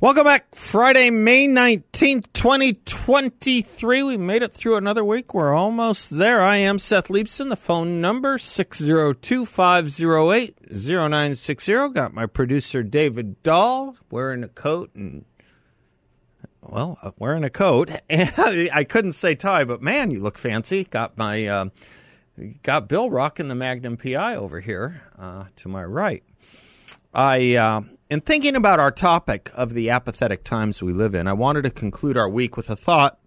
Welcome back. Friday, May 19th, 2023. We made it through another week. We're almost there. I am Seth Leibsohn. The phone number 602-508-0960. Got my producer David Dahl wearing a coat and well, uh, wearing a coat. And I couldn't say tie, but man, you look fancy. Got my uh, got Bill rocking the Magnum PI over here uh, to my right. I uh, in thinking about our topic of the apathetic times we live in, I wanted to conclude our week with a thought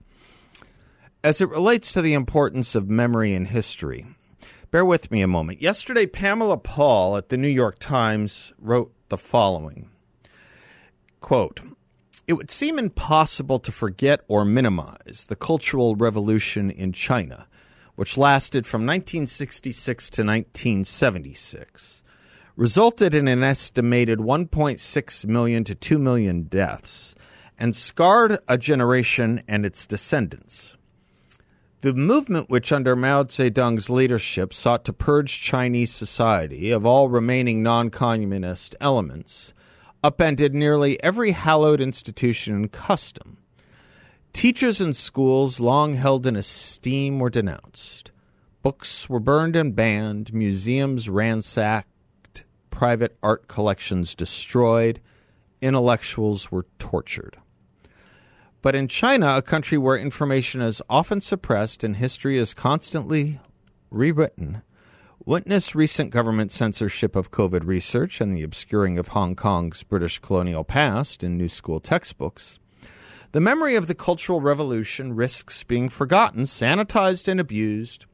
as it relates to the importance of memory and history. Bear with me a moment. Yesterday, Pamela Paul at the New York Times wrote the following quote, It would seem impossible to forget or minimize the Cultural Revolution in China, which lasted from 1966 to 1976 resulted in an estimated 1.6 million to 2 million deaths and scarred a generation and its descendants. The movement, which under Mao Zedong's leadership sought to purge Chinese society of all remaining non communist elements, upended nearly every hallowed institution and custom. Teachers in schools long held in esteem were denounced. Books were burned and banned, museums ransacked, private art collections destroyed, intellectuals were tortured. But in China, a country where information is often suppressed and history is constantly rewritten, witness recent government censorship of COVID research and the obscuring of Hong Kong's British colonial past in new school textbooks. The memory of the Cultural Revolution risks being forgotten, sanitized, and abused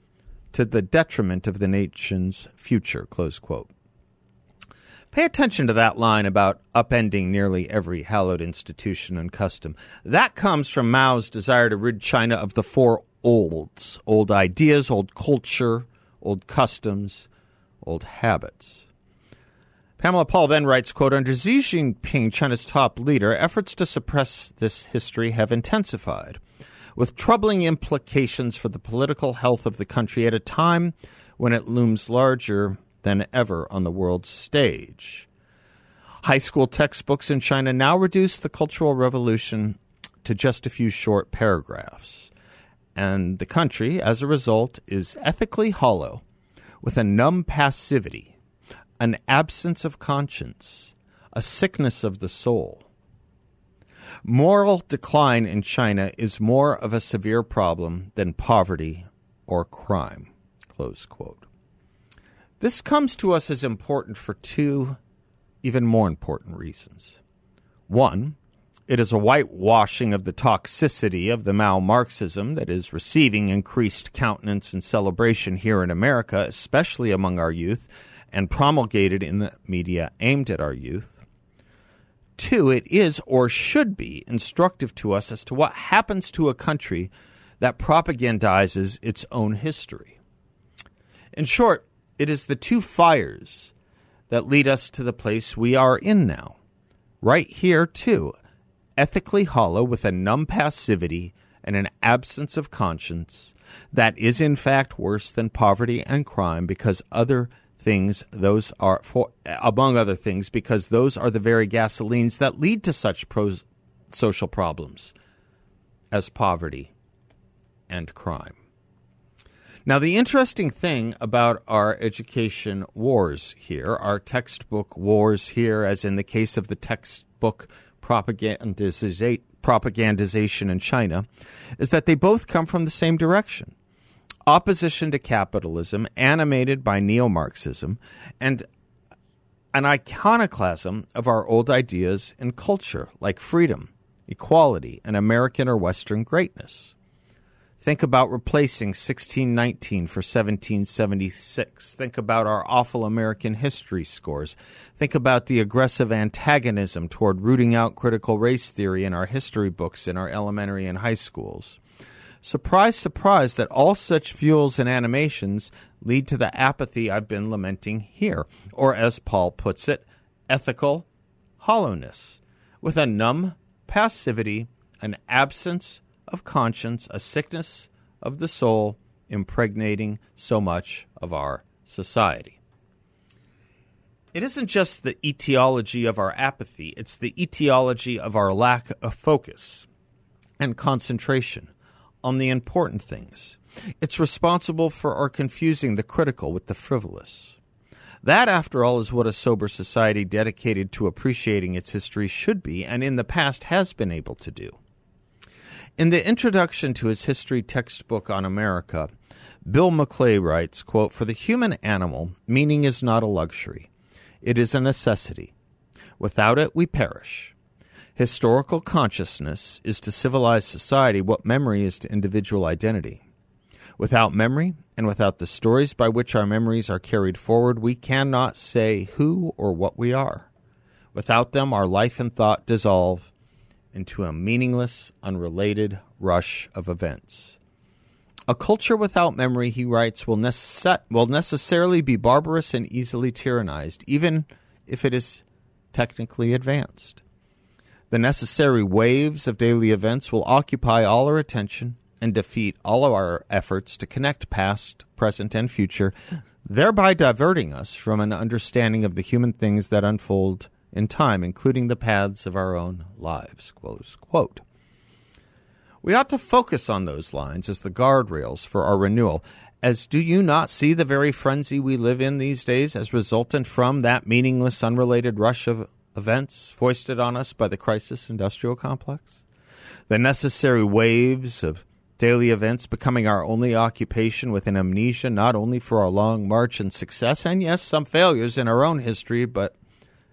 to the detriment of the nation's future. Close quote. Pay attention to that line about upending nearly every hallowed institution and custom. That comes from Mao's desire to rid China of the four olds old ideas, old culture, old customs, old habits. Pamela Paul then writes, quote, Under Xi Jinping, China's top leader, efforts to suppress this history have intensified, with troubling implications for the political health of the country at a time when it looms larger than ever on the world stage. High school textbooks in China now reduce the Cultural Revolution to just a few short paragraphs. And the country, as a result, is ethically hollow, with a numb passivity, an absence of conscience, a sickness of the soul. Moral decline in China is more of a severe problem than poverty or crime. Close quote. This comes to us as important for two even more important reasons. One, it is a whitewashing of the toxicity of the Mao Marxism that is receiving increased countenance and celebration here in America, especially among our youth, and promulgated in the media aimed at our youth. Two, it is or should be instructive to us as to what happens to a country that propagandizes its own history. In short, it is the two fires that lead us to the place we are in now. Right here, too, ethically hollow with a numb passivity and an absence of conscience that is, in fact, worse than poverty and crime because other things, those are, for, among other things, because those are the very gasolines that lead to such pro- social problems as poverty and crime. Now, the interesting thing about our education wars here, our textbook wars here, as in the case of the textbook propagandization in China, is that they both come from the same direction opposition to capitalism, animated by neo Marxism, and an iconoclasm of our old ideas and culture, like freedom, equality, and American or Western greatness. Think about replacing 1619 for 1776. Think about our awful American history scores. Think about the aggressive antagonism toward rooting out critical race theory in our history books in our elementary and high schools. Surprise, surprise that all such fuels and animations lead to the apathy I've been lamenting here, or as Paul puts it, ethical hollowness, with a numb passivity, an absence of conscience, a sickness of the soul impregnating so much of our society. It isn't just the etiology of our apathy, it's the etiology of our lack of focus and concentration on the important things. It's responsible for our confusing the critical with the frivolous. That, after all, is what a sober society dedicated to appreciating its history should be, and in the past has been able to do. In the introduction to his history textbook on America, Bill McClay writes, quote, For the human animal, meaning is not a luxury. It is a necessity. Without it, we perish. Historical consciousness is to civilized society what memory is to individual identity. Without memory, and without the stories by which our memories are carried forward, we cannot say who or what we are. Without them, our life and thought dissolve, into a meaningless, unrelated rush of events. A culture without memory, he writes, will, necess- will necessarily be barbarous and easily tyrannized, even if it is technically advanced. The necessary waves of daily events will occupy all our attention and defeat all of our efforts to connect past, present, and future, thereby diverting us from an understanding of the human things that unfold in time, including the paths of our own lives. We ought to focus on those lines as the guardrails for our renewal. As do you not see the very frenzy we live in these days as resultant from that meaningless, unrelated rush of events foisted on us by the crisis industrial complex? The necessary waves of daily events becoming our only occupation with an amnesia not only for our long march and success, and yes, some failures in our own history, but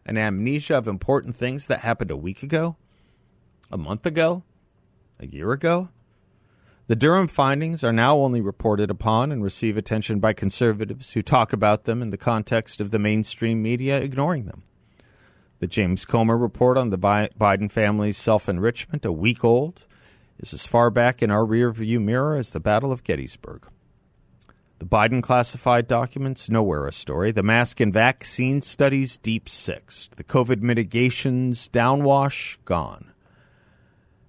an amnesia of important things that happened a week ago, a month ago, a year ago. The Durham findings are now only reported upon and receive attention by conservatives who talk about them in the context of the mainstream media ignoring them. The James Comer report on the Biden family's self enrichment, a week old, is as far back in our rearview mirror as the Battle of Gettysburg. The Biden classified documents, nowhere a story. The mask and vaccine studies, deep sixth. The COVID mitigations, downwash, gone.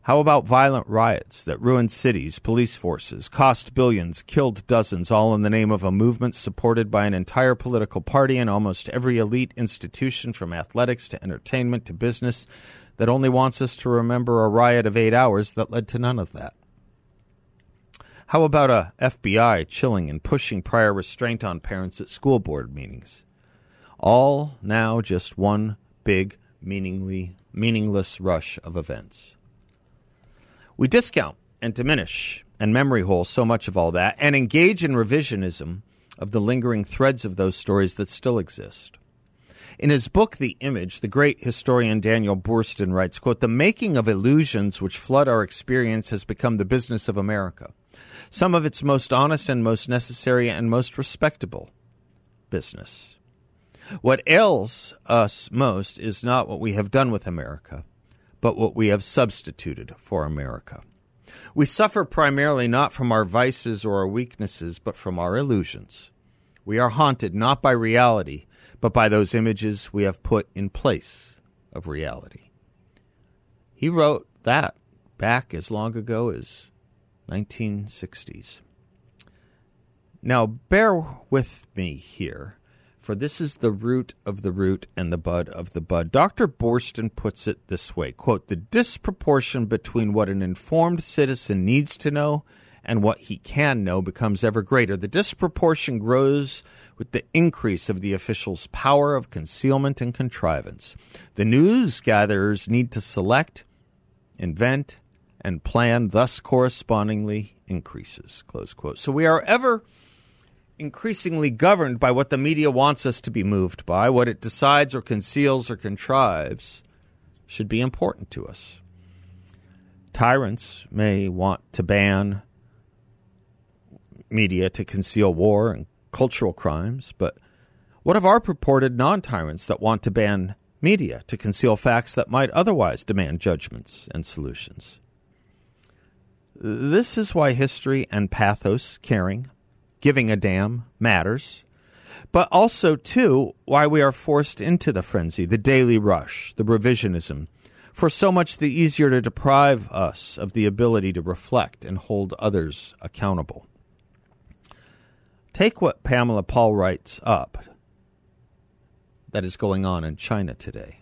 How about violent riots that ruined cities, police forces, cost billions, killed dozens, all in the name of a movement supported by an entire political party and almost every elite institution from athletics to entertainment to business that only wants us to remember a riot of eight hours that led to none of that? How about a FBI chilling and pushing prior restraint on parents at school board meetings? All now just one big, meaningly, meaningless rush of events. We discount and diminish and memory hole so much of all that and engage in revisionism of the lingering threads of those stories that still exist. In his book, The Image, the great historian Daniel Boorstin writes, quote, The making of illusions which flood our experience has become the business of America some of its most honest and most necessary and most respectable business. What ails us most is not what we have done with America, but what we have substituted for America. We suffer primarily not from our vices or our weaknesses, but from our illusions. We are haunted not by reality, but by those images we have put in place of reality. He wrote that back as long ago as 1960s. Now, bear with me here, for this is the root of the root and the bud of the bud. Dr. Boorstin puts it this way quote, The disproportion between what an informed citizen needs to know and what he can know becomes ever greater. The disproportion grows with the increase of the official's power of concealment and contrivance. The news gatherers need to select, invent, and plan thus correspondingly increases. Close quote. So we are ever increasingly governed by what the media wants us to be moved by, what it decides or conceals or contrives should be important to us. Tyrants may want to ban media to conceal war and cultural crimes, but what of our purported non tyrants that want to ban media to conceal facts that might otherwise demand judgments and solutions? This is why history and pathos, caring, giving a damn matters, but also, too, why we are forced into the frenzy, the daily rush, the revisionism, for so much the easier to deprive us of the ability to reflect and hold others accountable. Take what Pamela Paul writes up that is going on in China today.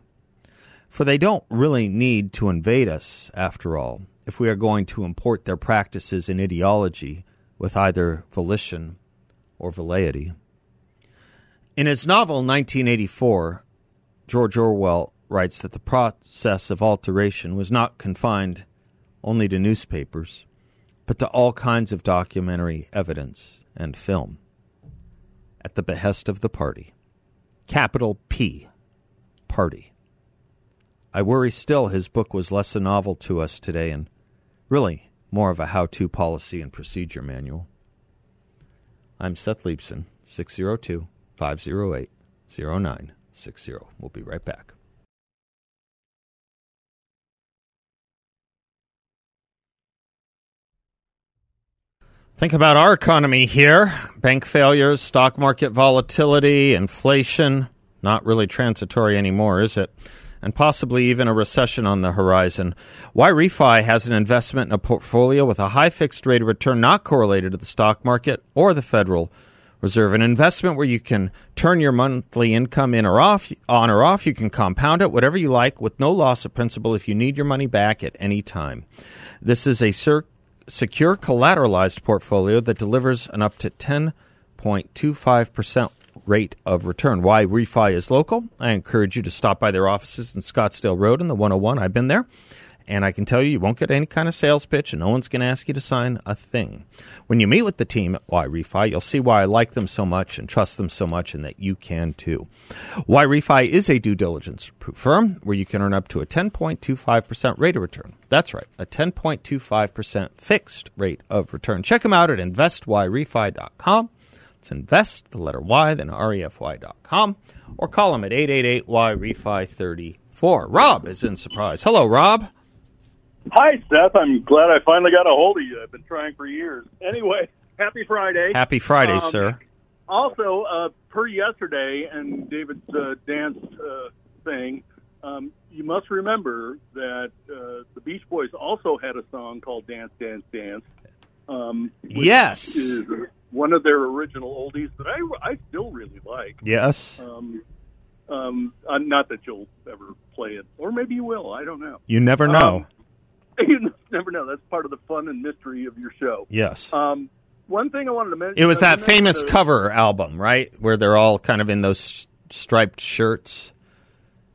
For they don't really need to invade us, after all, if we are going to import their practices and ideology with either volition or velleity. In his novel 1984, George Orwell writes that the process of alteration was not confined only to newspapers, but to all kinds of documentary evidence and film. At the behest of the party. Capital P. Party. I worry still his book was less a novel to us today and really more of a how to policy and procedure manual. I'm Seth Leibsohn, 602 508 0960. We'll be right back. Think about our economy here bank failures, stock market volatility, inflation. Not really transitory anymore, is it? And possibly even a recession on the horizon. YRefy has an investment in a portfolio with a high fixed rate of return not correlated to the stock market or the Federal Reserve. An investment where you can turn your monthly income in or off, on or off. You can compound it, whatever you like, with no loss of principal if you need your money back at any time. This is a cir- secure collateralized portfolio that delivers an up to 10.25% rate of return. YRefy is local. I encourage you to stop by their offices in Scottsdale Road in the 101. I've been there. And I can tell you, you won't get any kind of sales pitch, and no one's going to ask you to sign a thing. When you meet with the team at YRefy, you'll see why I like them so much and trust them so much, and that you can too. YRefy is a due diligence firm where you can earn up to a 10.25% rate of return. That's right, a 10.25% fixed rate of return. Check them out at investyrefy.com. It's invest, the letter Y, then refy.com, or call them at 888 YRefy 34. Rob is in surprise. Hello, Rob. Hi, Seth. I'm glad I finally got a hold of you. I've been trying for years. Anyway, happy Friday. Happy Friday, Um, sir. Also, uh, per yesterday and David's uh, dance uh, thing, um, you must remember that uh, the Beach Boys also had a song called "Dance, Dance, Dance." Um, Yes. is one of their original oldies that I I still really like. Yes. Um, um, uh, not that you'll ever play it, or maybe you will. I don't know. You never know. You never know. That's part of the fun and mystery of your show. yes. Um, one thing I wanted to mention. It was that famous the- cover album, right? Where they're all kind of in those striped shirts,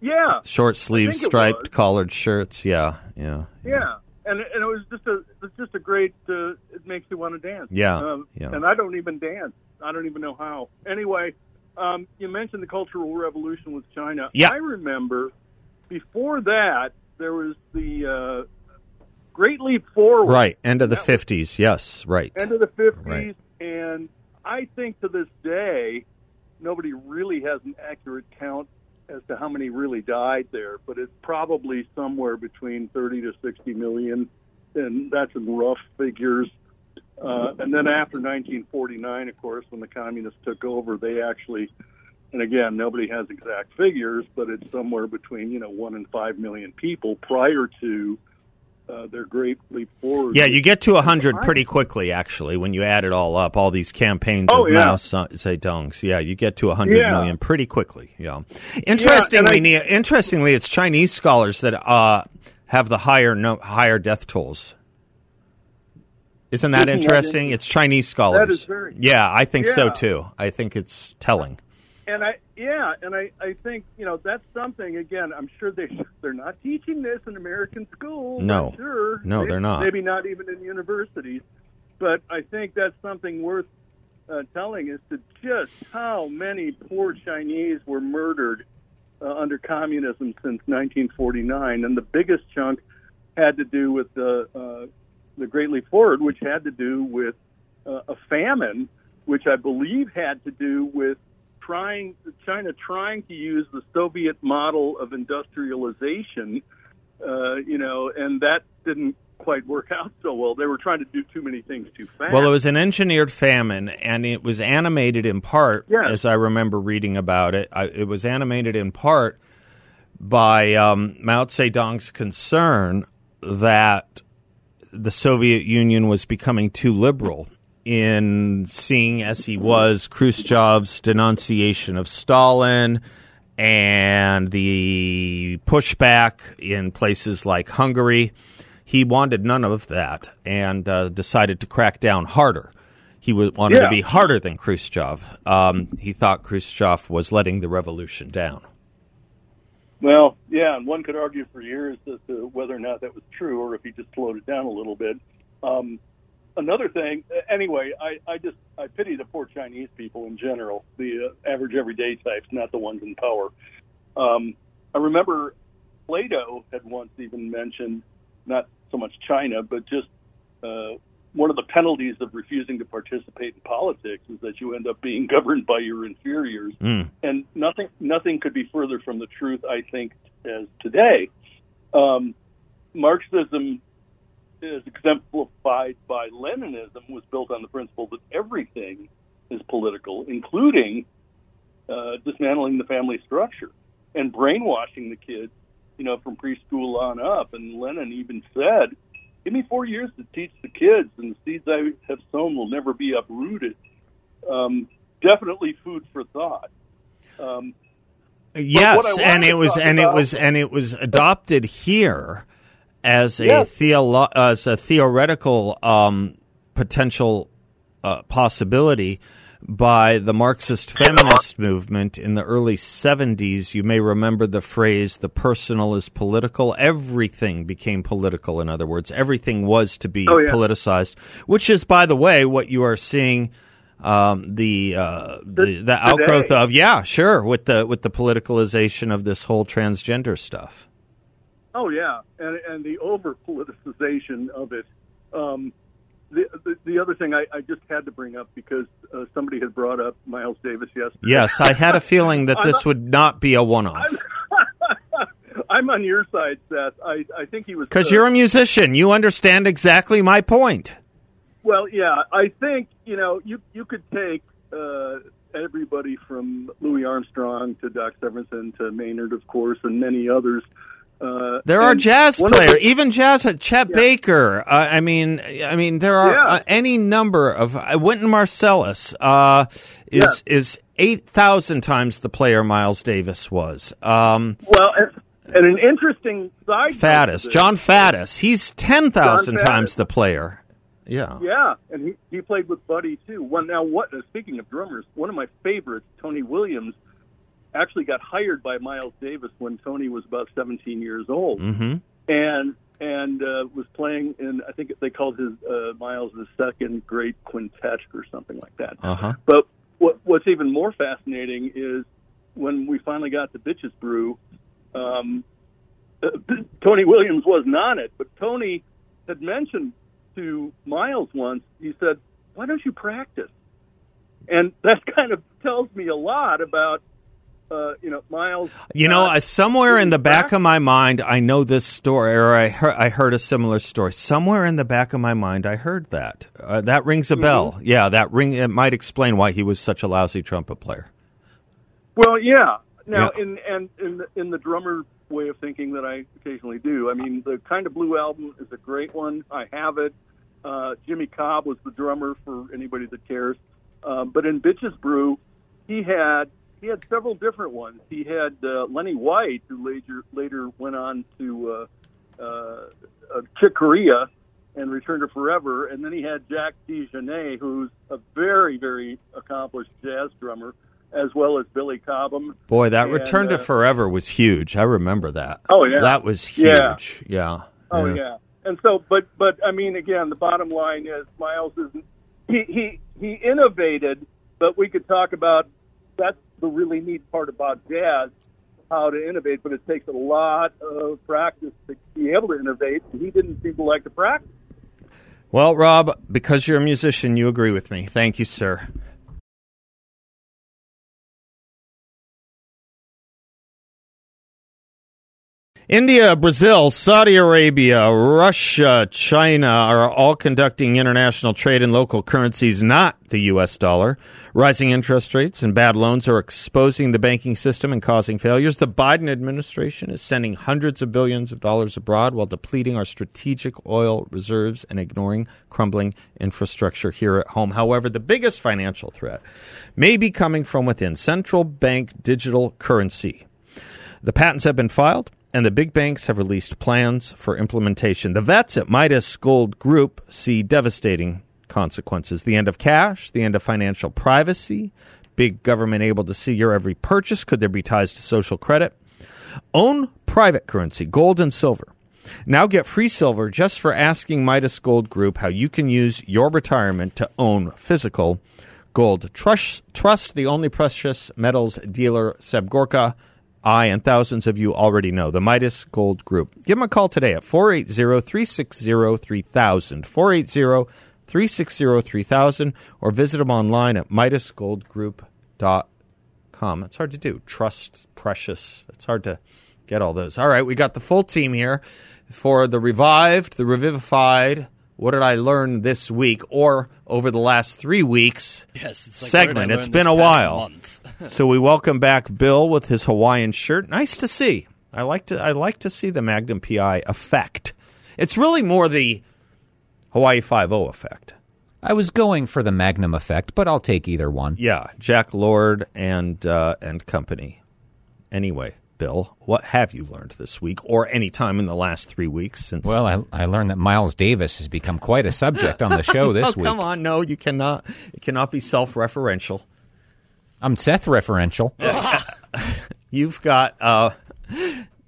Yeah, short sleeve striped was. collared shirts. Yeah, yeah, yeah, and and it was just a it's just a great. Uh, it makes you want to dance. Yeah, um, yeah. And I don't even dance. I don't even know how. Anyway, um, you mentioned the Cultural Revolution with China. Yeah. I remember before that there was the uh, Great Leap Forward. Right. End of the That was- fifties. Yes. Right. end of the 50s Right. and i think to this day nobody really has an accurate count as to how many really died there but it's probably somewhere between 30 to 60 million and that's in rough figures uh, and then after 1949 of course when the communists took over they actually and again nobody has exact figures but it's somewhere between you know one and five million people prior to uh, their great leap forward Yeah, you get to a hundred pretty quickly. Actually, when you add it all up, all these campaigns Oh, of yeah. Mao Zedong's, yeah, you get to a hundred Yeah. million pretty quickly. Yeah. Interestingly, I- Nia, interestingly, it's Chinese scholars that uh, have the higher no, higher death tolls. Isn't that interesting? It's Chinese scholars. is very- yeah, I think so too. I think it's telling. And I yeah, and I I think you know that's something. Again, I'm sure they they're not teaching this in American schools. No. I'm sure. No, Maybe- they're not. Maybe not even in universities, but I think that's something worth uh, telling is to just how many poor Chinese were murdered uh, under communism since 1949, and the biggest chunk had to do with the uh, the Great Leap Forward, which had to do with uh, a famine, which I believe had to do with trying China trying to use the Soviet model of industrialization, uh, you know, and that didn't quite work out so well. They were trying to do too many things too fast. Well, it was an engineered famine, and it was animated in part, Yes. as I remember reading about it. I, it was animated in part by um, Mao Zedong's concern that the Soviet Union was becoming too liberal in seeing, as he was, Khrushchev's denunciation of Stalin and the pushback in places like Hungary. He wanted none of that and uh, decided to crack down harder. He wa- wanted to be harder than Khrushchev. Um, he thought Khrushchev was letting the revolution down. Well, yeah, and one could argue for years as to whether or not that was true, or if he just slowed it down a little bit. Um, another thing, anyway, I, I just I pity the poor Chinese people in general, the uh, average everyday types, not the ones in power. Um, I remember Plato had once even mentioned not so much China, but just uh, one of the penalties of refusing to participate in politics is that you end up being governed by your inferiors Mm. and nothing nothing could be further from the truth. I think as today, um, Marxism, as exemplified by Leninism, was built on the principle that everything is political, including uh, dismantling the family structure and brainwashing the kids, you know, from preschool on up. And Lenin even said, "Give me four years to teach the kids, and the seeds I have sown will never be uprooted." Um, definitely food for thought. Um, Yes, and it was and it was and it was adopted here as a Yes. theolo- as a theoretical um, potential uh, possibility by the Marxist feminist movement in the early 70s. You may remember the phrase "the personal is political." Everything became political. In other words, everything was to be Oh, yeah. politicized, which is, by the way, what you are seeing. Um, the, uh, the the outgrowth of yeah, sure, with the with the politicalization of this whole transgender stuff. Oh yeah, and and the over politicization of it. Um, the, the the other thing I, I just had to bring up because uh, somebody had brought up Miles Davis yesterday. Yes, I had a feeling that this would not be a one-off I'm on your side, Seth. I I think he was because uh, you're a musician. You understand exactly my point. Well, yeah, I think you know you you could take uh, everybody from Louis Armstrong to Doc Severinsen to Maynard, of course, and many others. Uh, There are jazz players, the- even jazz. Chet Baker. Uh, I mean, I mean, there are Yeah. uh, any number of uh, Wynton Marsalis uh, is is eight thousand times the player Miles Davis was. Um, well, and, and an interesting side. Faddis, Jon Faddis, he's ten thousand times the player. Yeah. Yeah, and he, he played with Buddy too. One now, what? Uh, speaking of drummers, one of my favorites, Tony Williams, actually got hired by Miles Davis when Tony was about 17 years old, hmm and and uh, was playing in I think they called his uh, Miles the second great quintet or something like that. Uh huh. But what, what's even more fascinating is when we finally got to Bitches Brew, um, uh, Tony Williams wasn't on it, but Tony had mentioned to Miles once, he said, Why don't you practice? And that kind of tells me a lot about, uh, you know, Miles. You know, uh, somewhere in the back of my mind, I know this story, or I heard, I heard a similar story. Somewhere in the back of my mind, I heard that. Uh, that rings a Mm-hmm. bell. Yeah, that ring. It might explain why he was such a lousy trumpet player. Well, yeah. Now, Yeah. in and in the, in the drummer way of thinking that I occasionally do, I mean, the Kind of Blue album is a great one. I have it. Uh, Jimmy Cobb was the drummer for anybody that cares. Um, but in Bitches Brew, he had he had several different ones. He had uh, Lenny White, who later later went on to uh, uh, Chick Corea and Return to Forever, and then he had Jack DeJohnette, who's a very very accomplished jazz drummer, as well as Billy Cobham. Boy, that And, Return to uh, Forever was huge. I remember that. Oh, yeah. that was huge. Yeah. Yeah. Oh yeah. And so, but but I mean, again, the bottom line is Miles is he he he innovated, but we could talk about that's the really neat part about jazz, how to innovate. But it takes a lot of practice to be able to innovate. He didn't seem to like to practice. Well, Rob, because you're a musician, you agree with me. Thank you, sir. India, Brazil, Saudi Arabia, Russia, China are all conducting international trade in local currencies, not the U.S. dollar. Rising interest rates and bad loans are exposing the banking system and causing failures. The Biden administration is sending hundreds of billions of dollars abroad while depleting our strategic oil reserves and ignoring crumbling infrastructure here at home. However, the biggest financial threat may be coming from within central bank digital currency. The patents have been filed and the big banks have released plans for implementation. The vets at Midas Gold Group see devastating consequences the end of cash, the end of financial privacy, big government able to see your every purchase. Could there be ties to social credit? Own private currency, gold and silver. Now get free silver just for asking Midas Gold Group how you can use your retirement to own physical gold. Trust, trust the only precious metals dealer, Seb Gorka I and thousands of you already know the Midas Gold Group. Give them a call today at 480 360 3000. 480 360 3000 or visit them online at midasgoldgroup.com. It's hard to do. Trust, precious. It's hard to get all those. All right, we got the full team here for the revived, the revivified. What did I learn this week or over the last three weeks? Yes, it's like segment. It's been a while. So we welcome back Bill with his Hawaiian shirt. Nice to see. I like to I like to see the Magnum PI effect. It's really more the Hawaii Five O effect. I was going for the Magnum effect, but I'll take either one. Yeah, Jack Lord and uh, and company. Anyway, Bill, what have you learned this week or any time in the last three weeks? Since Well, I, I learned that Miles Davis has become quite a subject on the show this oh, week. come on, no, you cannot. It cannot be self-referential. I'm Seth referential. You've got. Uh,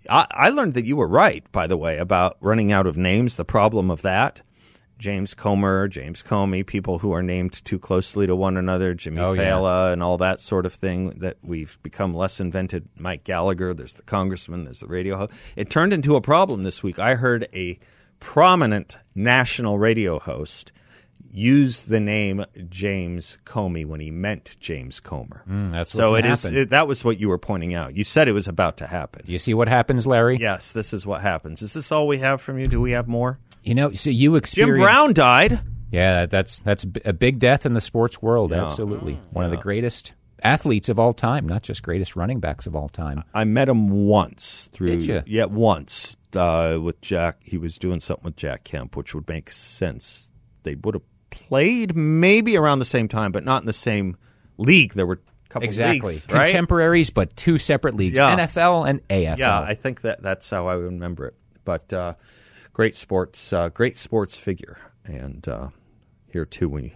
I, I learned that you were right, by the way, about running out of names. The problem of that. James Comer, James Comey, people who are named too closely to one another, Jimmy Oh, yeah. Fallon, and all that sort of thing. That we've become less invented. Mike Gallagher, there's the congressman, there's the radio host. It turned into a problem this week. I heard a prominent national radio host use the name James Comey when he meant James Comer. Mm, that's so what it is. It, that was what you were pointing out. You said it was about to happen. Do you see what happens, Larry? Yes, this is what happens. Is this all we have from you? Do we have more? You know, so you experienced Jim Brown died. Yeah, that's that's a big death in the sports world. Absolutely, one of the greatest athletes of all time, not just greatest running backs of all time. I met him once through. Did ya? Yeah, once uh, with Jack. He was doing something with Jack Kemp, which would make sense. They would have played maybe around the same time, but not in the same league. There were a couple Exactly, leagues, right? contemporaries, but two separate leagues: Yeah. NFL and AFL. Yeah, I think that that's how I remember it. But uh, great sports, uh, great sports figure, and uh, here too we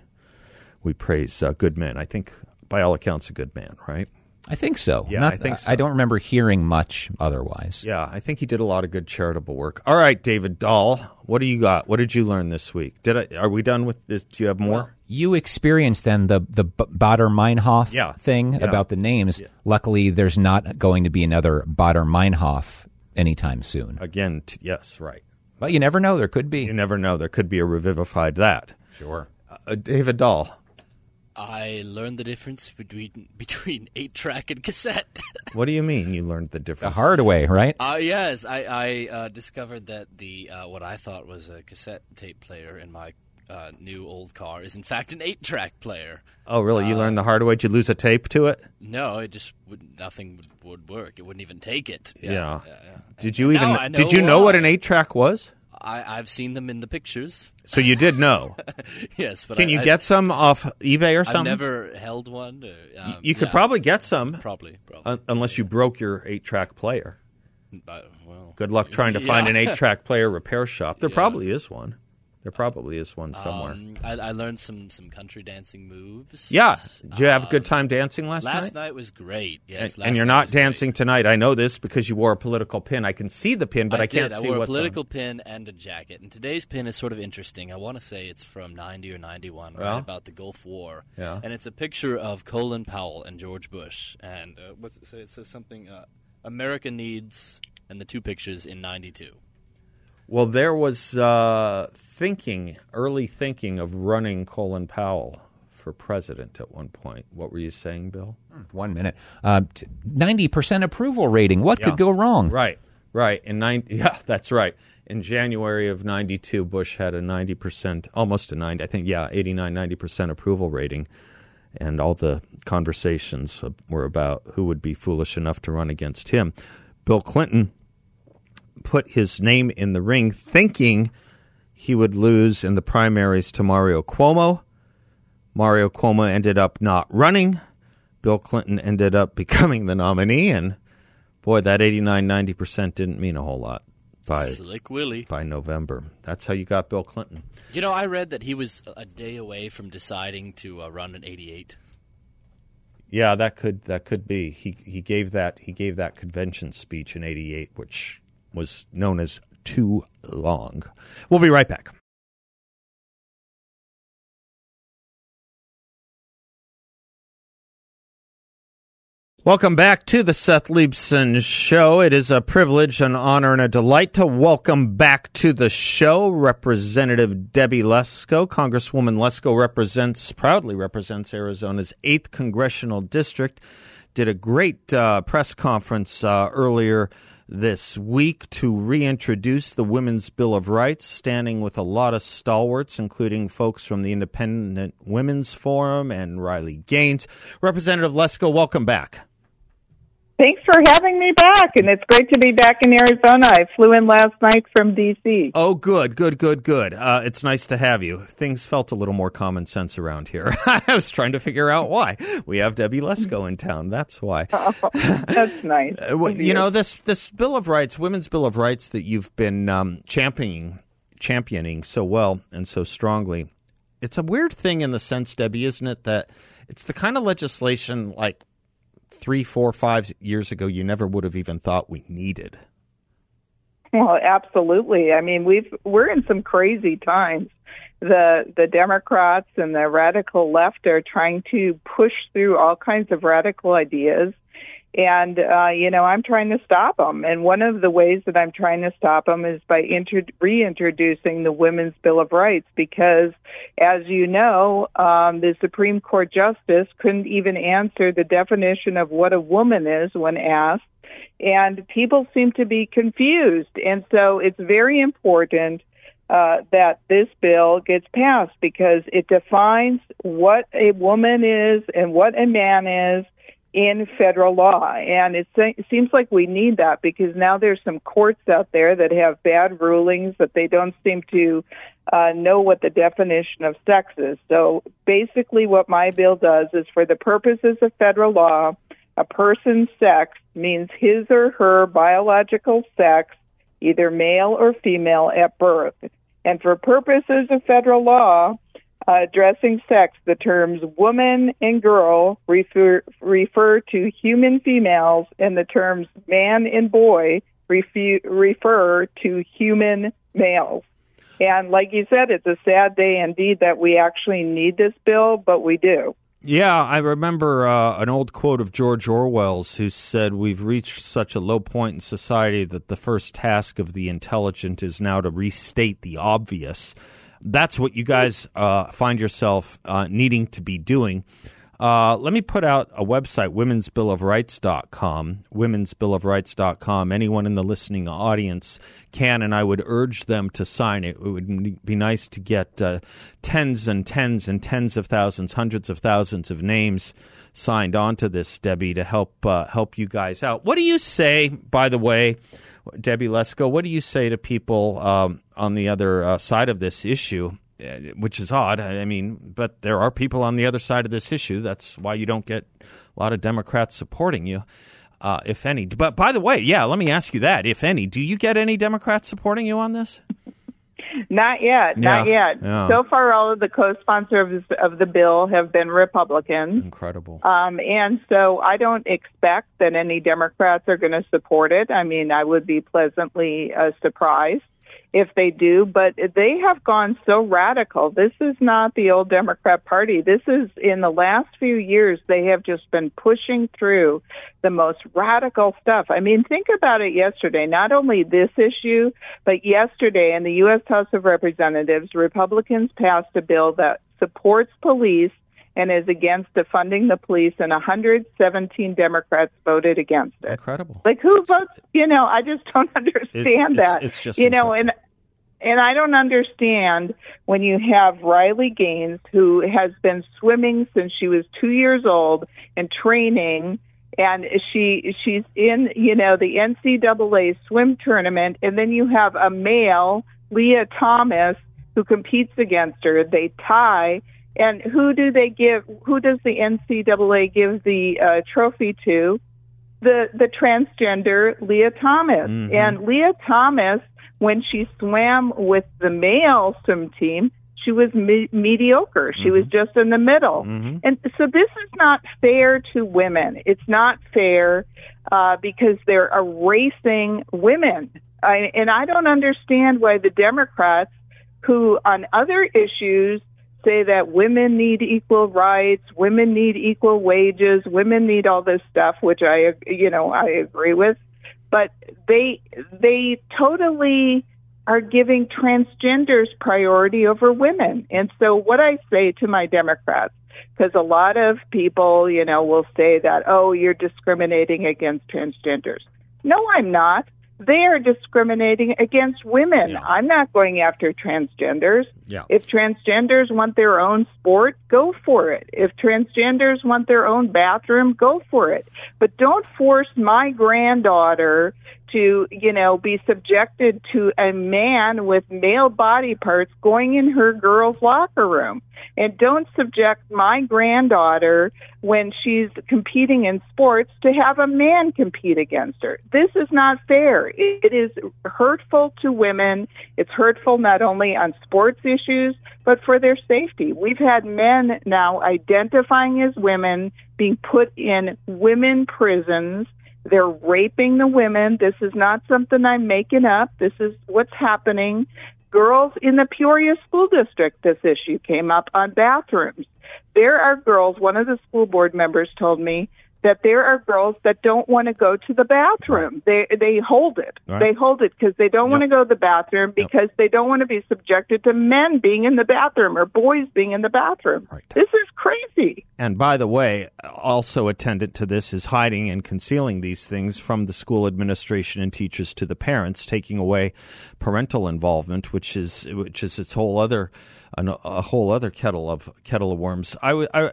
we praise uh, good men. I think by all accounts a good man, right? I think so. Yeah, Not- I think so. I don't remember hearing much otherwise. Yeah, I think he did a lot of good charitable work. All right, David Dahl, what do you got? What did you learn this week? Did I? Are we done with this? Do you have more? You experienced then the the Baader Meinhof Yeah. thing Yeah. about the names. Luckily, there's not going to be another Baader Meinhof anytime soon. Again, t- yes, right. But you never know; there could be. You never know. There could be a revivified that. Sure. Uh, David Dahl, I learned the difference between between eight track and cassette. what do you mean? You learned the difference? The hard way, right? uh, yes, I, I uh, discovered that the uh, what I thought was a cassette tape player in my uh, new old car is in fact an eight track player. Oh, really? You learned the hard way? Did you lose a tape to it? No, it just would nothing would, would work. It wouldn't even take it. Yeah. yeah. Did you even? now I know did you know what an eight track was? I, I've seen them in the pictures. So you did know. yes, but Can I, you I, get some off eBay or something? I've never held one. Or, um, you could yeah, probably get some, probably probably. un- unless you broke your eight track player. But, well, Good luck trying to yeah. find an eight track player repair shop. There probably is one. There probably is one somewhere. Um, I, I learned some some country dancing moves. yeah. Did you have a good Um, time dancing last, Last night? Last night was great. And, Yes, and last you're night not was great. dancing tonight. I know this because you wore a political pin. I can see the pin, but I, can't did. see I wore a on. political pin and a jacket. And today's pin is sort of interesting. I want to say it's from 90 or 91, Well. right about the Gulf War. Yeah. And it's a picture of Colin Powell and George Bush. And uh, what's it say? It says something uh, America needs, and the two pictures in 92. Well, there was uh, thinking, early thinking of running Colin Powell for president at one point. What were you saying, Bill? One minute. Uh, 90% approval rating. What Yeah. could go wrong? Right, right. In nine, yeah, that's right. In January of '92, Bush had a 90 percent, almost a 90, I think, yeah, 89, 90 percent approval rating, and all the conversations were about who would be foolish enough to run against him. Bill Clinton put his name in the ring, thinking he would lose in the primaries to Mario Cuomo. Mario Cuomo ended up not running. Bill Clinton ended up becoming the nominee, and boy, that 89, 90% didn't mean a whole lot by, Slick Willie. by November. That's how you got Bill Clinton. You know, I read that he was a day away from deciding to uh, run in '88. Yeah, that could that could be. He he gave that he gave that convention speech in '88, which was known as too long. We'll be right back. Welcome back to the Seth Leibsohn Show. It is a privilege, an honor, and a delight to welcome back to the show Representative Debbie Lesko. Congresswoman Lesko represents, proudly represents Arizona's 8th Congressional District. Did a great uh, press conference uh, earlier this week to reintroduce the Women's Bill of Rights, standing with a lot of stalwarts, including folks from the Independent Women's Forum and Riley Gaines. Representative Lesko, welcome back. Thanks for having me back, and it's great to be back in Arizona. I flew in last night from D.C. Oh, good, good, good, good. Uh, it's nice to have you. Things felt a little more common sense around here. I was trying to figure out why. We have Debbie Lesko in town. That's why. That's nice. Uh, well, you know this this Bill of Rights, Women's Bill of Rights, that you've been um, championing championing so well and so strongly. It's a weird thing in the sense, Debbie, isn't it, that it's the kind of legislation like three, four, five years ago you never would have even thought we needed. Well, absolutely. I mean, we've we're in some crazy times. The the Democrats and the radical left are trying to push through all kinds of radical ideas, and uh, you know I'm trying to stop them. And one of the ways that I'm trying to stop them is by inter- reintroducing the Women's Bill of Rights, because as you know, um, the Supreme Court justice couldn't even answer the definition of what a woman is when asked and people seem to be confused. And so it's very important uh, that this bill gets passed because it defines what a woman is and what a man is in federal law. And it, seems like we need that because now there's some courts out there that have bad rulings that they don't seem to uh, know what the definition of sex is. So basically, what my bill does is for the purposes of federal law, a person's sex means his or her biological sex, either male or female, at birth. And for purposes of federal law, addressing sex, the terms woman and girl refer, refer to human females, and the terms man and boy refu- refer to human males. And like you said, it's a sad day indeed that we actually need this bill, but we do. Yeah, I remember uh, an old quote of George Orwell's who said, We've reached such a low point in society that the first task of the intelligent is now to restate the obvious. That's what you guys uh, find yourself uh, needing to be doing. Uh, let me put out a website, womensbillofrights.com, womensbillofrights.com. Anyone in the listening audience can, and I would urge them to sign it. It would be nice to get uh, tens and tens and tens of thousands, hundreds of thousands of names signed on to this, Debbie, to help uh, help you guys out. What do you say, by the way, Debbie Lesko? What do you say to people um, on the other uh, side of this issue? uh, Which is odd. I mean, but there are people on the other side of this issue. That's why you don't get a lot of Democrats supporting you, uh, if any. But by the way, yeah, let me ask you that, if any. Do you get any Democrats supporting you on this? Not yet, not Yeah, yet. yeah. So far, all of the co-sponsors of the bill have been Republicans, Incredible. um, and so I don't expect that any Democrats are going to support it. I mean, I would be pleasantly uh, surprised. If they do, but they have gone so radical. This is not the old Democrat Party. This is in the last few years, they have just been pushing through the most radical stuff. I mean, think about it yesterday. Not only this issue, but yesterday in the U.S. House of Representatives, Republicans passed a bill that supports police and is against defunding the police, and 117 Democrats voted against it. Incredible. Like who votes? You know, I just don't understand it's, that. It's, just you know, and and I don't understand when you have Riley Gaines, who has been swimming since she was two years old and training, and she she's in you know the NCAA swim tournament, and then you have a male, Lia Thomas, who competes against her. They tie, and who do they give? Who does the NCAA give the uh, trophy to? The the transgender Lia Thomas, Mhm. and Lia Thomas when she swam with the male swim team, she was me- mediocre. She was just in the middle. Mhm. And so this is not fair to women. It's not fair uh, because they're erasing women. I, and I don't understand why the Democrats, who on other issues say that women need equal rights, women need equal wages, women need all this stuff, which I, you know, I agree with but they they totally are giving transgenders priority over women. And so what I say to my Democrats because a lot of people, you know, will say that, "Oh, you're discriminating against transgenders." No, I'm not. They are discriminating against women. Yeah. I'm not going after transgenders. Yeah. If transgenders want their own sport, go for it. If transgenders want their own bathroom, go for it. But don't force my granddaughter to, you know, be subjected to a man with male body parts going in her girl's locker room. And don't subject my granddaughter when she's competing in sports to have a man compete against her. This is not fair. It is hurtful to women. It's hurtful not only on sports issues, but for their safety. We've had men now identifying as women being put in women prisons. They're raping the women. This is not something I'm making up. This is what's happening. Girls in the Peoria School District, this issue came up on bathrooms. There are girls, one of the school board members told me that there are girls that don't want to go to the bathroom. They they hold it. Right. They hold it because they don't want to go to the bathroom because they don't want to be subjected to men being in the bathroom or boys being in the bathroom. Right. This is crazy. And by the way, also attendant to this is hiding and concealing these things from the school administration and teachers to the parents, taking away parental involvement, which is which is its whole other an, a whole other kettle of kettle of worms. I, I-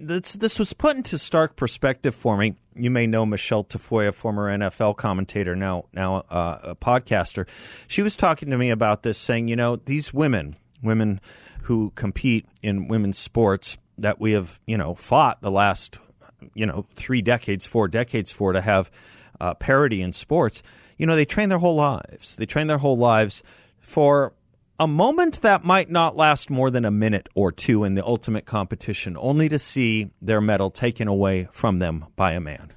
this this was put into stark perspective for me. You may know Michelle Tafoya, former NFL commentator, now now uh, a podcaster. She was talking to me about this, saying, you know, these women, women who compete in women's sports that we have, you know, fought the last, you know, three decades, four decades for to have uh, parity in sports. You know, they train their whole lives. They train their whole lives for a moment that might not last more than a minute or two in the ultimate competition, only to see their medal taken away from them by a man.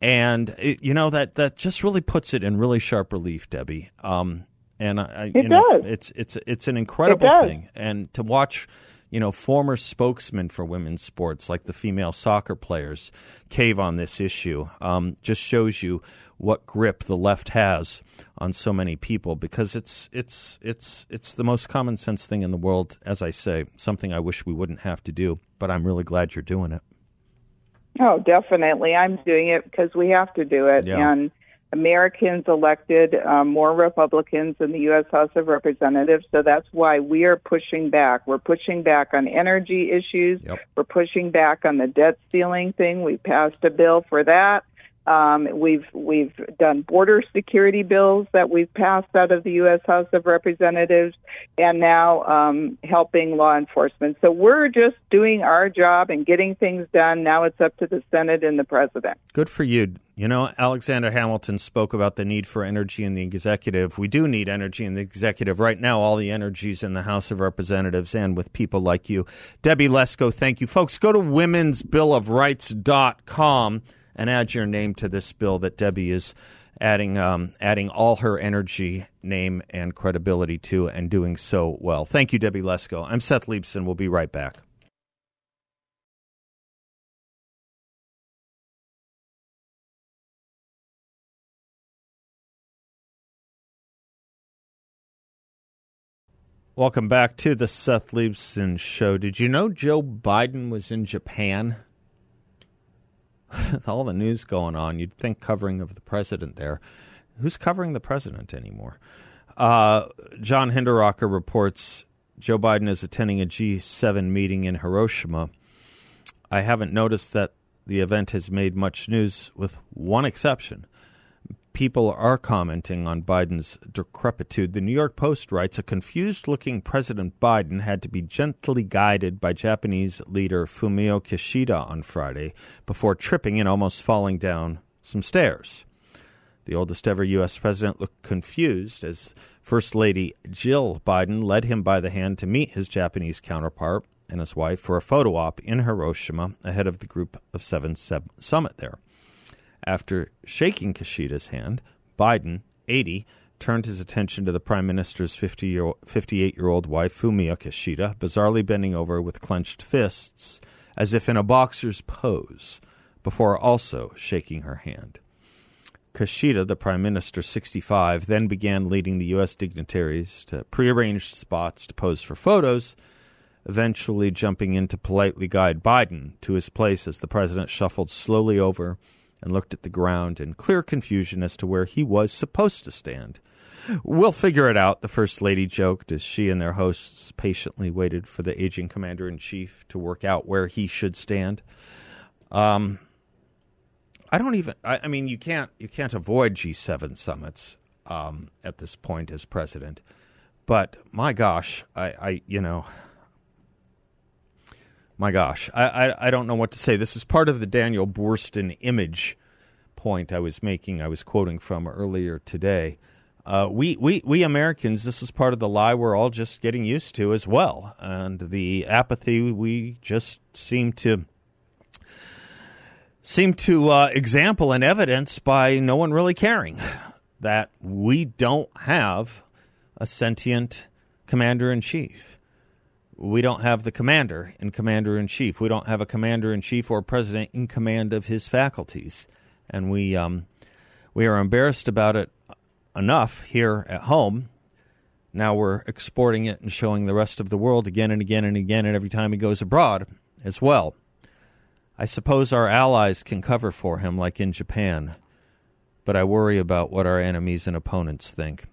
And it, you know that that just really puts it in really sharp relief, Debbie. Um, and I, I, you It know, does. it's it's it's an incredible thing, and to watch, you know, former spokesmen for women's sports like the female soccer players cave on this issue um, just shows you what grip the left has on so many people because it's it's it's it's the most common sense thing in the world. As I say, something I wish we wouldn't have to do, but I'm really glad you're doing it. Oh, definitely. I'm doing it because we have to do it. Yeah. And Americans elected um, more Republicans in the U.S. House of Representatives, so that's why we are pushing back. We're pushing back on energy issues. Yep. We're pushing back on the debt ceiling thing. We passed a bill for that. Um, we've we've done border security bills that we've passed out of the U.S. House of Representatives, and now um, helping law enforcement. So we're just doing our job and getting things done. Now it's up to the Senate and the President. Good for you. You know, Alexander Hamilton spoke about the need for energy in the executive. We do need energy in the executive. Right now, all the energy's in the House of Representatives and with people like you. Debbie Lesko, thank you. Folks, go to womensbillofrights.com and add your name to this bill that Debbie is adding um, adding all her energy, name, and credibility to, and doing so well. Thank you, Debbie Lesko. I'm Seth Leibsohn. We'll be right back. Welcome back to the Seth Leibsohn Show. Did you know Joe Biden was in Japan? With all the news going on, you'd think covering of the president there. Who's covering the president anymore? Uh, John Hinderaker reports Joe Biden is attending a G7 meeting in Hiroshima. I haven't noticed that the event has made much news, with one exception people are commenting on Biden's decrepitude. The New York Post writes a confused looking President Biden had to be gently guided by Japanese leader Fumio Kishida on Friday before tripping and almost falling down some stairs. The oldest ever U.S. president looked confused as First Lady Jill Biden led him by the hand to meet his Japanese counterpart and his wife for a photo op in Hiroshima ahead of the Group of Seven summit there. After shaking Kishida's hand, Biden, 80, turned his attention to the prime minister's 58 year old wife, Fumio Kishida, bizarrely bending over with clenched fists as if in a boxer's pose, before also shaking her hand. Kishida, the prime minister, 65, then began leading the U.S. dignitaries to prearranged spots to pose for photos, eventually jumping in to politely guide Biden to his place as the president shuffled slowly over and looked at the ground in clear confusion as to where he was supposed to stand. We'll figure it out, the First Lady joked as she and their hosts patiently waited for the aging commander in chief to work out where he should stand. Um, I don't even. I, I, mean, you can't you can't avoid G7 summits um, at this point as president. But my gosh, I, I you know, my gosh, I, I, I don't know what to say. This is part of the Daniel Boorstin image point I was making. I was quoting from earlier today. Uh, we, we, we Americans, this is part of the lie we're all just getting used to as well. And the apathy we just seem to seem to uh, example and evidence by no one really caring that we don't have a sentient commander in chief we don't have the commander and commander in chief. We don't have a commander in chief or president in command of his faculties, and we um, we are embarrassed about it enough here at home. Now we're exporting it and showing the rest of the world again and again and again, and every time he goes abroad as well. I suppose our allies can cover for him, like in Japan, but I worry about what our enemies and opponents think.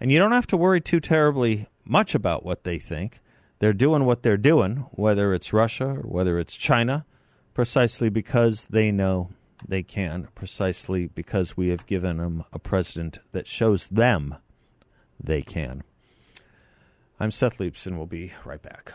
And you don't have to worry too terribly much about what they think they're doing what they're doing, whether it's Russia or whether it's China, precisely because they know they can, precisely because we have given them a president that shows them they can. I'm Seth Leibsohn. We'll be right back.